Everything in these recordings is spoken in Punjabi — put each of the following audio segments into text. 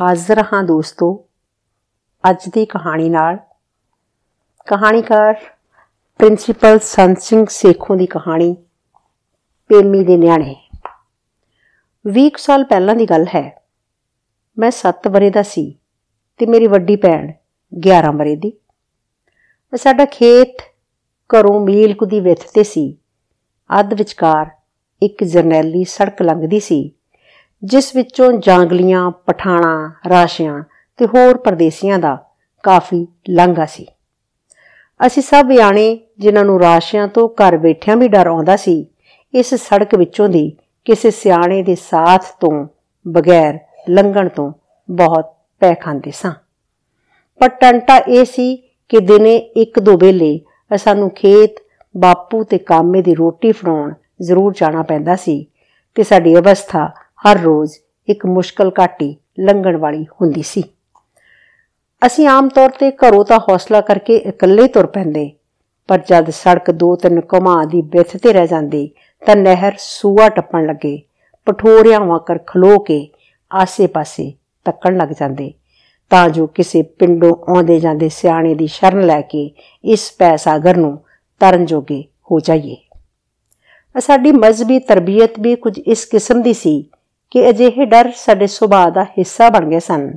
ਹਾਜ਼ਰ ਹਾਂ ਦੋਸਤੋ ਅੱਜ ਦੀ ਕਹਾਣੀ ਨਾਲ। ਕਹਾਣੀਕਾਰ ਪ੍ਰਿੰਸੀਪਲ ਸੰਤ ਸਿੰਘ ਸੇਖੋਂ ਦੀ ਕਹਾਣੀ, ਪੇਮੀ ਦੇ ਨਿਆਣੇ। 20 ਸਾਲ ਪਹਿਲਾਂ ਦੀ ਗੱਲ ਹੈ। ਮੈਂ 7 ਬਰੇ ਦਾ ਸੀ ਤੇ ਮੇਰੀ ਵੱਡੀ ਭੈਣ 11 ਬਰੇ ਦੀ। ਸਾਡਾ ਖੇਤ ਘਰੋਂ ਮੀਲ ਕੁ ਦੀ ਵਿੱਥ ਤੇ ਸੀ। ਅੱਧ ਵਿਚਕਾਰ ਇੱਕ ਜਰਨੈਲੀ ਸੜਕ ਲੰਘਦੀ ਸੀ। ਜਿਸ ਵਿੱਚੋਂ ਜਾਂਗਲੀਆਂ, ਪਠਾਣਾ, ਰਾਸ਼ੀਆਂ ਤੇ ਹੋਰ ਪਰਦੇਸੀਆਂ ਦਾ ਕਾਫੀ ਲੰਘਾ ਸੀ। ਅਸੀਂ ਸਭ ਯਾਣੇ ਜਿਨ੍ਹਾਂ ਨੂੰ ਰਾਸ਼ੀਆਂ ਤੋਂ ਘਰ ਬੈਠਿਆਂ ਵੀ ਡਰ ਆਉਂਦਾ ਸੀ, ਇਸ ਸੜਕ ਵਿੱਚੋਂ ਦੀ ਕਿਸੇ ਸਿਆਣੇ ਦੇ ਸਾਥ ਤੋਂ ਬਗੈਰ ਲੰਘਣ ਤੋਂ ਬਹੁਤ ਪੈ ਖਾਂਦੇ ਸਾਂ। ਪਰ ਟੰਟਾ ਇਹ ਸੀ ਕਿ ਦਿਨੇ ਇੱਕ ਦੋ ਵੇਲੇ ਸਾਨੂੰ ਖੇਤ, ਬਾਪੂ ਤੇ ਕਾਮੇ ਦੀ ਰੋਟੀ ਫੜਾਉਣ ਜ਼ਰੂਰ ਜਾਣਾ ਪੈਂਦਾ ਸੀ ਤੇ ਸਾਡੀ ਅਵਸਥਾ ਹਰ ਰੋਜ਼ ਇੱਕ ਮੁਸ਼ਕਲ ਘਾਟੀ ਲੰਘਣ ਵਾਲੀ ਹੁੰਦੀ ਸੀ। ਅਸੀਂ ਆਮ ਤੌਰ ਤੇ ਘਰੋਂ ਤਾਂ ਹੌਸਲਾ ਕਰਕੇ ਇਕੱਲੇ ਤੁਰ ਪੈਂਦੇ, ਪਰ ਜਦ ਸੜਕ ਦੋ ਤਿੰਨ ਕਮਾ ਦੀ ਬਿੱਥ ਤੇ ਰਹਿ ਜਾਂਦੀ, ਤਾਂ ਨਹਿਰ ਸੂਆ ਟੱਪਣ ਲੱਗੇ ਪਠੋਰਿਆਂ ਵਾਂਕਰ ਖਲੋ ਕੇ ਆਸੇ-ਪਾਸੇ ਤੱਕਣ ਲੱਗ ਜਾਂਦੇ, ਤਾਂ ਜੋ ਕਿਸੇ ਪਿੰਡੋਂ ਆਉਂਦੇ ਜਾਂਦੇ ਸਿਆਣੇ ਦੀ ਸ਼ਰਨ ਲੈ ਕੇ ਇਸ ਪੈ ਸਾਗਰ ਨੂੰ ਤਰਨ ਜੋਗੇ ਹੋ ਜਾਈਏ। ਸਾਡੀ ਮਜ਼ਬੀ ਤਰਬੀਅਤ ਵੀ ਕੁਝ ਇਸ ਕਿਸਮ ਦੀ ਸੀ ਕਿ ਅਜਿਹੇ ਡਰ ਸਾਡੇ ਸੁਭਾਅ ਦਾ ਹਿੱਸਾ ਬਣ ਗਏ ਸਨ।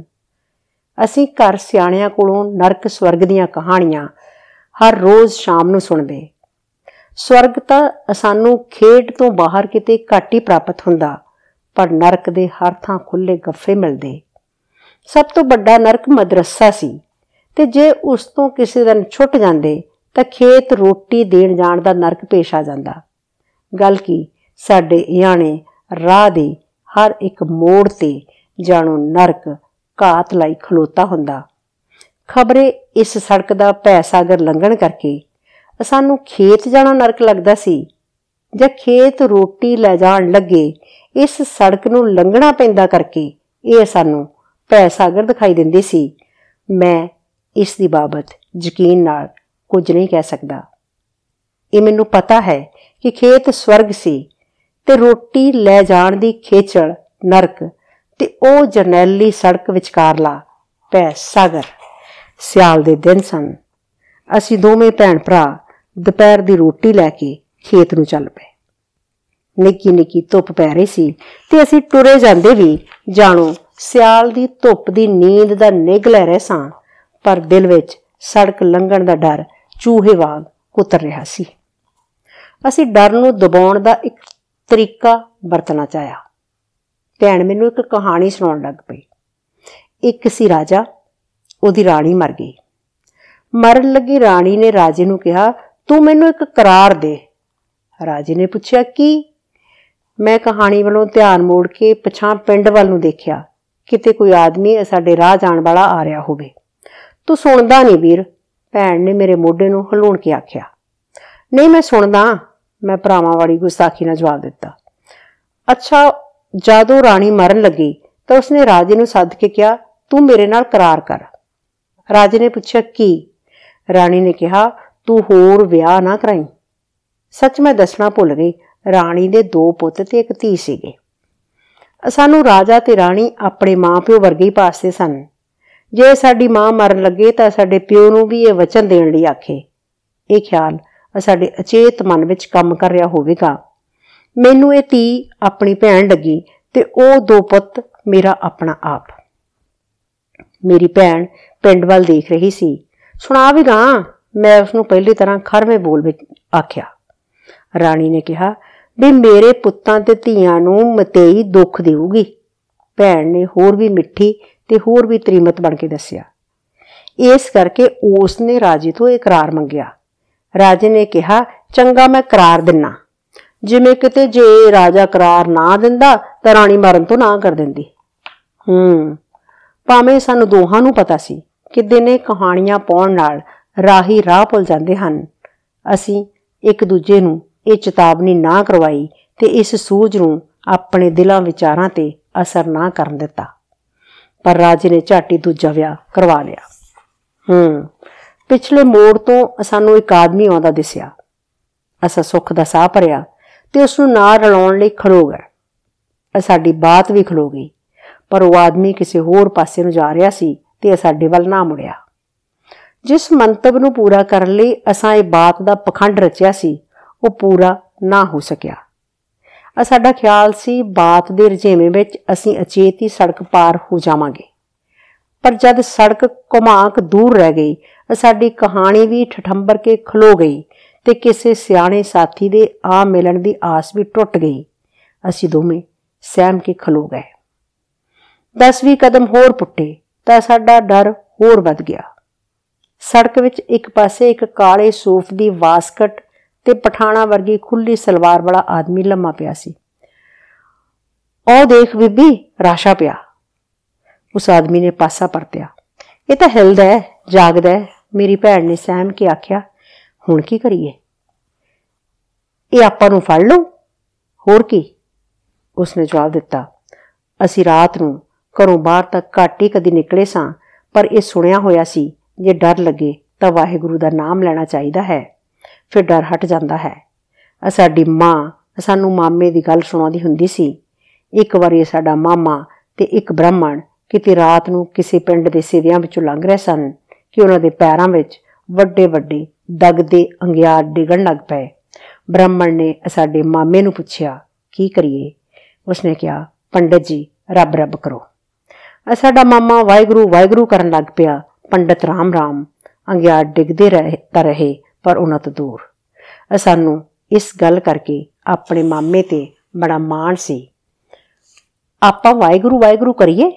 ਅਸੀਂ ਘਰ ਸਿਆਣਿਆਂ ਕੋਲੋਂ ਨਰਕ ਸਵਰਗ ਦੀਆਂ ਕਹਾਣੀਆਂ ਹਰ ਰੋਜ਼ ਸ਼ਾਮ ਨੂੰ ਸੁਣਦੇ। ਸਵਰਗ ਤਾਂ ਸਾਨੂੰ ਖੇਡ ਤੋਂ ਬਾਹਰ ਕਿਤੇ ਘੱਟ ਹੀ ਪ੍ਰਾਪਤ ਹੁੰਦਾ, ਪਰ ਨਰਕ ਦੇ ਹਰ ਥਾਂ ਖੁੱਲੇ ਗੱਫੇ ਮਿਲਦੇ। ਸਭ ਤੋਂ ਵੱਡਾ ਨਰਕ ਮਦਰਸਾ ਸੀ, ਤੇ ਜੇ ਉਸ ਤੋਂ ਕਿਸੇ ਦਿਨ ਛੁੱਟ ਜਾਂਦੇ, ਤਾਂ ਖੇਤ ਰੋਟੀ ਦੇਣ ਜਾਣ ਦਾ ਨਰਕ ਪੇਸ਼ ਆ ਜਾਂਦਾ। ਗੱਲ ਕੀ, ਸਾਡੇ ਯਾਣੇ ਰਾਹ ਦੇ ਹਰ ਇੱਕ ਮੋੜ ਤੇ ਜਾਣੋ ਨਰਕ ਘਾਤ ਲਈ ਖਲੋਤਾ ਹੁੰਦਾ। ਖਬਰੇ ਇਸ ਸੜਕ ਦਾ ਭੈ ਸਾਗਰ ਲੰਘਣ ਕਰਕੇ ਸਾਨੂੰ ਖੇਤ ਜਾਣਾ ਨਰਕ ਲੱਗਦਾ ਸੀ। ਜੇ ਖੇਤ ਰੋਟੀ ਲੈ ਜਾਣ ਲੱਗੇ ਇਸ ਸੜਕ ਨੂੰ ਲੰਘਣਾ ਪੈਂਦਾ ਕਰਕੇ ਇਹ ਸਾਨੂੰ ਭੈ ਸਾਗਰ ਦਿਖਾਈ ਦਿੰਦੇ ਸੀ। ਮੈਂ ਇਸ ਦੀ ਬਾਬਤ ਯਕੀਨ ਨਾਲ ਕੁਝ ਨਹੀਂ ਕਹਿ ਸਕਦਾ। ਇਹ ਮੈਨੂੰ ਪਤਾ ਹੈ ਕਿ ਖੇਤ ਸਵਰਗ ਸੀ। ਤੇ ਰੋਟੀ ਲੈ ਜਾਣ ਦੀ ਖੇਚਲ, ਨਰਕ ਤੇ ਉਹ ਜਰਨੈਲੀ ਸੜਕ ਵਿਚਕਾਰਲਾ ਪੈ ਸਾਗਰ। ਸਿਆਲ ਦੇ ਦਿਨ ਸਨ। ਅਸੀਂ ਦੋਵੇਂ ਭੈਣ ਭਰਾ ਦੁਪਹਿਰ ਦੀ ਰੋਟੀ ਲੈ ਕੇ ਖੇਤ ਨੂੰ ਚੱਲ ਪਏ। ਨਿੱਕੀ ਨਿੱਕੀ ਧੁੱਪ ਪੈ ਰਹੀ ਸੀ ਤੇ ਅਸੀਂ ਟੁਰੇ ਜਾਂਦੇ ਵੀ ਜਾਣੋ, ਸਿਆਲ ਦੀ ਧੁੱਪ ਦੀ ਨੀਂਦ ਦਾ ਨਿਗ ਲੈ ਰਹੇ ਸਾਂ, ਪਰ ਦਿਲ ਵਿੱਚ ਸੜਕ ਲੰਘਣ ਦਾ ਡਰ ਚੂਹੇ ਵਾਂਗ ਕੁੱਤਰ ਰਿਹਾ ਸੀ। ਅਸੀਂ ਡਰ ਨੂੰ ਦਬਾਉਣ ਦਾ ਇੱਕ ਤਰੀਕਾ ਵਰਤਣਾ ਚਾਹਿਆ। ਭੈਣ ਮੈਨੂੰ ਇੱਕ ਕਹਾਣੀ ਸੁਣਾਉਣ ਲੱਗ ਪਈ। ਇੱਕ ਸੀ ਰਾਜਾ, ਉਹਦੀ ਰਾਣੀ ਮਰ ਗਈ। ਮਰਨ ਲੱਗੀ ਰਾਣੀ ਨੇ ਰਾਜੇ ਨੂੰ ਕਿਹਾ, ਤੂੰ ਮੈਨੂੰ ਇੱਕ ਕਰਾਰ ਦੇ। ਰਾਜੇ ਨੇ ਪੁੱਛਿਆ, ਕੀ? ਮੈਂ ਕਹਾਣੀ ਵੱਲੋਂ ਧਿਆਨ ਮੋੜ ਕੇ ਪਛਾਂ ਪਿੰਡ ਵੱਲ ਨੂੰ ਦੇਖਿਆ। ਕਿਤੇ ਕੋਈ ਆਦਮੀ ਸਾਡੇ ਰਾਹ ਜਾਣ ਵਾਲਾ ਆ ਰਿਹਾ ਹੋਵੇ। ਤੂੰ ਸੁਣਦਾ ਨਹੀਂ ਵੀਰ, ਭੈਣ ਨੇ ਮੇਰੇ ਮੋਢੇ ਨੂੰ ਹਲੂਣ ਕੇ ਆਖਿਆ। ਨਹੀਂ, ਮੈਂ ਸੁਣਦਾ। ਮੈਂ ਭਰਾਵਾਂ ਵਾਲੀ ਗੁਸਤਾਖੀ ਨਾਲ ਜਵਾਬ ਦਿੱਤਾ। ਅੱਛਾ, ਜਦੋਂ ਰਾਣੀ ਮਰਨ ਲੱਗੀ, ਤਾਂ ਉਸਨੇ ਰਾਜੇ ਨੂੰ ਸੱਦ ਕੇ ਕਿਹਾ, ਤੂੰ ਮੇਰੇ ਨਾਲ ਕਰਾਰ ਕਰ। ਰਾਜੇ ਨੇ ਪੁੱਛਿਆ, ਕੀ? ਰਾਣੀ ਨੇ ਕਿਹਾ, ਤੂੰ ਹੋਰ ਵਿਆਹ ਨਾ ਕਰਾਈ। ਸੱਚ ਮੈਂ ਦੱਸਣਾ ਭੁੱਲ ਗਈ, ਰਾਣੀ ਦੇ ਦੋ ਪੁੱਤ ਤੇ ਇੱਕ ਧੀ ਸੀਗੇ। ਸਾਨੂੰ ਰਾਜਾ ਤੇ ਰਾਣੀ ਆਪਣੇ ਮਾਪਿਓ ਵਰਗੇ ਹੀ ਪਾਸਦੇ ਸਨ। ਜੇ ਸਾਡੀ ਮਾਂ ਮਰਨ ਲੱਗੇ ਤਾਂ ਸਾਡੇ ਪਿਓ ਨੂੰ ਵੀ ਇਹ ਵਚਨ ਦੇਣ ਲਈ ਆਖੇ। ਇਹ ਖਿਆਲ ਸਾਡੇ ਅਚੇਤ ਮਨ ਵਿੱਚ ਕੰਮ ਕਰ ਰਿਹਾ ਹੋਵੇਗਾ। ਮੈਨੂੰ ਇਹ ਧੀ ਆਪਣੀ ਭੈਣ ਲੱਗੀ ਤੇ ਉਹ ਦੋ ਪੁੱਤ ਮੇਰਾ ਆਪਣਾ ਆਪ। ਮੇਰੀ ਭੈਣ ਪਿੰਡ ਵੱਲ ਦੇਖ ਰਹੀ ਸੀ। ਸੁਣਾ ਵੀ ਗਾ ਮੈਂ ਉਸ ਨੂੰ ਪਹਿਲੀ ਤਰ੍ਹਾਂ ਖਰਵੇਂ ਬੋਲ ਵਿੱਚ ਆਖਿਆ। ਰਾਣੀ ਨੇ ਕਿਹਾ, ਵੀ ਮੇਰੇ ਪੁੱਤਾਂ ਤੇ ਧੀਆਂ ਨੂੰ ਮਤੇਈ ਦੁੱਖ ਦੇਊਗੀ। ਭੈਣ ਨੇ ਹੋਰ ਵੀ ਮਿੱਠੀ ਤੇ ਹੋਰ ਵੀ ਤ੍ਰਿਮਤ ਬਣ ਕੇ ਦੱਸਿਆ। ਇਸ ਕਰਕੇ ਉਸ ਨੇ ਰਾਜੇ ਤੋਂ ਇਕਰਾਰ ਮੰਗਿਆ। ਰਾਜੇ ਨੇ ਕਿਹਾ, ਚੰਗਾ ਮੈਂ ਕਰਾਰ ਦਿੰਨਾ। ਜਿਵੇਂ ਕਿਤੇ ਜੇ ਰਾਜਾ ਕਰਾਰ ਨਾ ਦਿੰਦਾ, ਤਾਂ ਰਾਣੀ ਮਰਨ ਤੋਂ ਨਾ ਕਰ ਦਿੰਦੀ। ਹੂੰ, ਭਾਵੇਂ ਸਾਨੂੰ ਦੋਹਾਂ ਨੂੰ ਪਤਾ ਸੀ ਕਿ ਦਿਨੇ ਕਹਾਣੀਆਂ ਪਾਉਣ ਨਾਲ ਰਾਹੀ ਰਾਹ ਭੁੱਲ ਜਾਂਦੇ ਹਨ। ਅਸੀਂ ਇੱਕ ਦੂਜੇ ਨੂੰ ਇਹ ਚੇਤਾਵਨੀ ਨਾ ਕਰਵਾਈ ਤੇ ਇਸ ਸੂਝ ਨੂੰ ਆਪਣੇ ਦਿਲਾਂ ਵਿਚਾਰਾਂ ਤੇ ਅਸਰ ਨਾ ਕਰਨ ਦਿੱਤਾ। ਪਰ ਰਾਜੇ ਨੇ ਝਾਟੀ ਦੂਜਾ ਵਿਆਹ ਕਰਵਾ ਲਿਆ। ਹੂੰ। ਪਿਛਲੇ ਮੋੜ ਤੋਂ ਸਾਨੂੰ ਇੱਕ ਆਦਮੀ ਆਉਂਦਾ ਦਿਸਿਆ। ਅਸਾਂ ਸੁੱਖ ਦਾ ਸਾਹ ਭਰਿਆ ਤੇ ਉਸ ਨੂੰ ਨਾਲ ਰਲਾਉਣ ਲਈ ਖੜੋ ਗਏ। ਸਾਡੀ ਬਾਤ ਵੀ ਖਲੋ ਗਈ, ਪਰ ਉਹ ਆਦਮੀ ਕਿਸੇ ਹੋਰ ਪਾਸੇ ਨੂੰ ਜਾ ਰਿਹਾ ਸੀ ਤੇ ਸਾਡੇ ਵੱਲ ਨਾ ਮੁੜਿਆ। ਜਿਸ ਮੰਤਵ ਨੂੰ ਪੂਰਾ ਕਰਨ ਲਈ ਅਸਾਂ ਇਹ ਬਾਤ ਦਾ ਪਖੰਡ ਰਚਿਆ ਸੀ, ਉਹ ਪੂਰਾ ਨਾ ਹੋ ਸਕਿਆ। ਆ ਸਾਡਾ ਖਿਆਲ ਸੀ ਬਾਤ ਦੇ ਰਜੇਵੇਂ ਵਿੱਚ ਅਸੀਂ ਅਚੇਤੀ ਸੜਕ ਪਾਰ ਹੋ ਜਾਵਾਂਗੇ। ਪਰ ਜਦ ਸੜਕ ਘੁਮਾਕ ਦੂਰ ਰਹਿ ਗਈ ਸਾਡੀ ਕਹਾਣੀ ਵੀ ਠਠੰਬਰ ਕੇ ਖਲੋ ਗਈ ਤੇ ਕਿਸੇ ਸਿਆਣੇ ਸਾਥੀ ਦੇ ਆ ਮਿਲਣ ਦੀ ਆਸ ਵੀ ਟੁੱਟ ਗਈ। ਅਸੀਂ ਦੋਵੇਂ ਸਹਿਮ ਕੇ ਖਲੋ ਗਏ। 10 ਕਦਮ ਹੋਰ ਪੁੱਟੇ ਤਾਂ ਸਾਡਾ ਡਰ ਹੋਰ ਵੱਧ ਗਿਆ। ਸੜਕ ਵਿੱਚ ਇੱਕ ਪਾਸੇ ਇੱਕ ਕਾਲੇ ਸੂਫ ਦੀ ਵਾਸਕਟ ਤੇ ਪਠਾਣਾ ਵਰਗੀ ਖੁੱਲੀ ਸਲਵਾਰ ਵਾਲਾ ਆਦਮੀ ਲੰਮਾ ਪਿਆ ਸੀ। ਉਹ ਦੇਖ ਬੀਬੀ, ਰਾਸ਼ਾ ਪਿਆ। ਉਸ ਆਦਮੀ ਨੇ ਪਾਸਾ ਪਰਤਿਆ। ਇਹ ਤਾਂ ਹਿਲਦਾ ਹੈ, ਜਾਗਦਾ ਹੈ। ਮੇਰੀ ਭੈਣ ਨੇ ਸਹਿਮ ਕੇ ਆਖਿਆ, ਹੁਣ ਕੀ ਕਰੀਏ? ਇਹ ਆਪਾਂ ਨੂੰ ਫੜ ਲਓ ਹੋਰ ਕੀ? ਉਸਨੇ ਜਵਾਬ ਦਿੱਤਾ, ਅਸੀਂ ਰਾਤ ਨੂੰ ਘਰੋਂ ਬਾਹਰ ਤੱਕ ਘੱਟ ਹੀ ਕਦੀ ਨਿਕਲੇ ਸਾਂ, ਪਰ ਇਹ ਸੁਣਿਆ ਹੋਇਆ ਸੀ, ਜੇ ਡਰ ਲੱਗੇ ਤਾਂ ਵਾਹਿਗੁਰੂ ਦਾ ਨਾਮ ਲੈਣਾ ਚਾਹੀਦਾ ਹੈ। ਫਿਰ ਡਰ ਹਟ ਜਾਂਦਾ ਹੈ। ਸਾਡੀ ਮਾਂ ਸਾਨੂੰ ਮਾਮੇ ਦੀ ਗੱਲ ਸੁਣਾਉਂਦੀ ਹੁੰਦੀ ਸੀ। ਇੱਕ ਵਾਰੀ ਸਾਡਾ ਮਾਮਾ ਤੇ ਇੱਕ ਬ੍ਰਾਹਮਣ ਕਿਤੇ ਰਾਤ ਨੂੰ ਕਿਸੇ ਪਿੰਡ ਦੇ ਸਿਰਿਆਂ ਵਿੱਚੋਂ ਲੰਘ ਰਹੇ ਸਨ। ਕਿ ਉਹਨਾਂ ਦੇ ਪੈਰਾਂ ਵਿੱਚ ਵੱਡੇ ਵੱਡੇ ਦਗਦੇ ਅੰਗਿਆਰ ਡਿਗਣ ਲੱਗ ਪਏ। ਬ੍ਰਾਹਮਣ ਨੇ ਸਾਡੇ ਮਾਮੇ ਨੂੰ ਪੁੱਛਿਆ, ਕੀ ਕਰੀਏ? ਉਸਨੇ ਕਿਹਾ, ਪੰਡਤ ਜੀ, ਰੱਬ ਰੱਬ ਕਰੋ। ਸਾਡਾ ਮਾਮਾ ਵਾਹਿਗੁਰੂ ਵਾਹਿਗੁਰੂ ਕਰਨ ਲੱਗ ਪਿਆ। ਪੰਡਤ ਰਾਮ ਰਾਮ, ਅੰਗਿਆਰ ਡਿੱਗਦੇ ਰਹੇ ਤਾਂ ਰਹੇ, ਪਰ ਉਹਨਾਂ ਤੋਂ ਦੂਰ। ਸਾਨੂੰ ਇਸ ਗੱਲ ਕਰਕੇ ਆਪਣੇ ਮਾਮੇ ਤੇ ਬੜਾ ਮਾਣ ਸੀ। ਆਪਾਂ ਵਾਹਿਗੁਰੂ ਵਾਹਿਗੁਰੂ ਕਰੀਏ?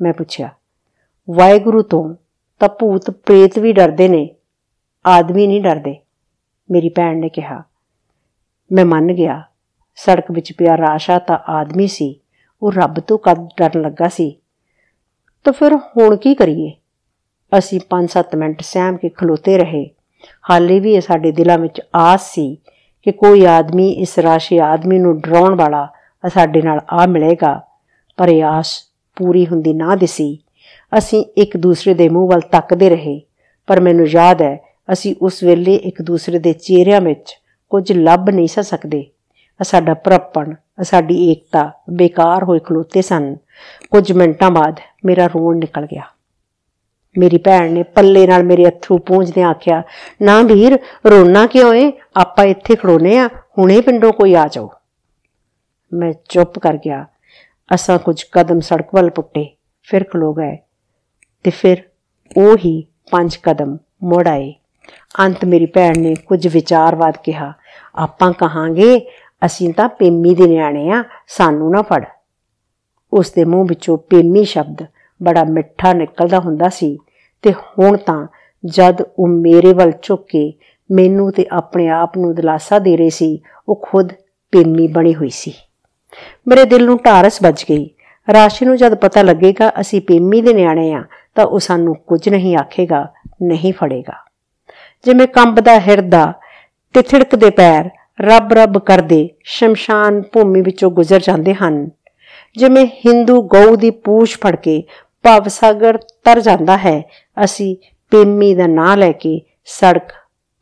ਮੈਂ ਪੁੱਛਿਆ। ਵਾਹਿਗੁਰੂ ਤੋਂ ਤਾਂ ਭੂਤ, ਪ੍ਰੇਤ ਵੀ ਡਰਦੇ ਨੇ। ਆਦਮੀ ਨਹੀਂ ਡਰਦੇ। ਮੇਰੀ ਭੈਣ ਨੇ ਕਿਹਾ। ਮੈਂ ਮੰਨ ਗਿਆ। ਸੜਕ ਵਿੱਚ ਪਿਆ ਰਾਸ਼ਾ ਤਾਂ ਆਦਮੀ ਸੀ। ਉਹ ਰੱਬ ਤੋਂ ਕਦ ਡਰਨ ਲੱਗਾ ਸੀ? ਤਾਂ ਫਿਰ ਹੁਣ ਕੀ ਕਰੀਏ? ਅਸੀਂ 5-7 ਮਿੰਟ ਸਹਿਮ ਕੇ ਖਲੋਤੇ ਰਹੇ। ਹਾਲੇ ਵੀ ਸਾਡੇ ਦਿਲਾਂ ਵਿੱਚ ਆਸ ਸੀ ਕਿ ਕੋਈ ਆਦਮੀ ਇਸ ਰਾਸ਼ੀ ਆਦਮੀ ਨੂੰ ਡਰਾਉਣ ਵਾਲਾ ਸਾਡੇ ਨਾਲ ਆ ਮਿਲੇਗਾ। ਪਰ ਇਹ ਆਸ ਪੂਰੀ ਹੁੰਦੀ ਨਾ ਦਿਸੀ। ਅਸੀਂ ਇੱਕ ਦੂਸਰੇ ਦੇ ਮੂੰਹ ਵੱਲ ਤੱਕਦੇ ਰਹੇ। ਪਰ ਮੈਨੂੰ ਯਾਦ ਹੈ, ਅਸੀਂ ਉਸ ਵੇਲੇ ਇੱਕ ਦੂਸਰੇ ਦੇ ਚਿਹਰਿਆਂ ਵਿੱਚ ਕੁਝ ਲੱਭ ਨਹੀਂ ਸਕਦੇ। ਸਾਡਾ ਪ੍ਰਪਣ ਸਾਡੀ ਏਕਤਾ ਬੇਕਾਰ ਹੋਏ ਖਲੋਤੇ ਸਨ। ਕੁਝ ਮਿੰਟਾਂ ਬਾਅਦ ਮੇਰਾ ਰੋਣ ਨਿਕਲ ਗਿਆ। ਮੇਰੀ ਭੈਣ ਨੇ ਪੱਲੇ ਨਾਲ ਮੇਰੇ ਅਥਰੂ ਪੂੰਝਦੇ ਆਖਿਆ, ਨਾ ਵੀਰ, ਰੋਣਾ ਕਿਉਂ ਏ? ਆਪਾਂ ਇੱਥੇ ਖੜੋਨੇ ਆ, ਹੁਣੇ ਪਿੰਡੋਂ ਕੋਈ ਆ ਜਾਓ। ਮੈਂ ਚੁੱਪ ਕਰ ਗਿਆ। ਅਸਾਂ ਕੁਝ ਕਦਮ ਸੜਕ ਵੱਲ ਪੁੱਟੇ, ਫਿਰ ਖਲੋ ਗਏ। ਤੇ ਫਿਰ ਉਹ ਹੀ ਪੰਜ ਕਦਮ ਮੋੜ ਆਏ। ਅੰਤ ਮੇਰੀ ਭੈਣ ਨੇ ਕੁਝ ਵਿਚਾਰਵਾਦ ਕਿਹਾ, ਆਪਾਂ ਕਹਾਂਗੇ, ਅਸੀਂ ਤਾਂ ਪੇਮੀ ਦੇ ਨਿਆਣੇ ਆ, ਸਾਨੂੰ ਨਾ ਫੜ। ਉਸ ਦੇ ਮੂੰਹ ਵਿੱਚੋਂ ਪੇਮੀ ਸ਼ਬਦ ਬੜਾ ਮਿੱਠਾ ਨਿਕਲਦਾ ਹੁੰਦਾ ਸੀ ਤੇ ਹੁਣ ਤਾਂ ਜਦ ਉਹ ਮੇਰੇ ਵੱਲ ਝੁੱਕ ਕੇ ਮੈਨੂੰ ਤੇ ਆਪਣੇ ਆਪ ਨੂੰ ਦਿਲਾਸਾ ਦੇ ਰਹੀ ਸੀ, ਉਹ ਖੁਦ ਪੇਮੀ ਬਣੀ ਹੋਈ ਸੀ। ਮੇਰੇ ਦਿਲ ਨੂੰ ਢਾਰਸ ਵੱਜ ਗਈ। ਰਾਸ਼ੀ ਨੂੰ ਜਦ ਪਤਾ ਲੱਗੇਗਾ ਅਸੀਂ ਪੇਮੀ ਦੇ ਨਿਆਣੇ ਆ ਤਾਂ ਉਹ ਸਾਨੂੰ ਕੁਝ ਨਹੀਂ ਆਖੇਗਾ, ਨਹੀਂ ਫੜੇਗਾ। ਜਿਵੇਂ ਕੰਬਦਾ ਹਿਰਦਾ ਤੇ ਥਿੜਕਦੇ ਪੈਰ ਰੱਬ ਰੱਬ ਕਰਦੇ ਸ਼ਮਸ਼ਾਨ ਭੂਮੀ ਵਿੱਚੋਂ ਗੁਜ਼ਰ ਜਾਂਦੇ ਹਨ। ਜਿਵੇਂ ਹਿੰਦੂ ਗਊ ਦੀ ਪੂਛ ਫੜ ਕੇ ਭਵ ਸਾਗਰ ਤਰ ਜਾਂਦਾ ਹੈ, ਅਸੀਂ ਪੇਮੀ ਦਾ ਨਾਂ ਲੈ ਕੇ ਸੜਕ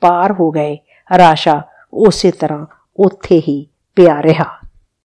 ਪਾਰ ਹੋ ਗਏ। ਰਾਸ਼ਾ ਉਸੇ ਤਰ੍ਹਾਂ ਉੱਥੇ ਹੀ ਪਿਆ ਰਿਹਾ।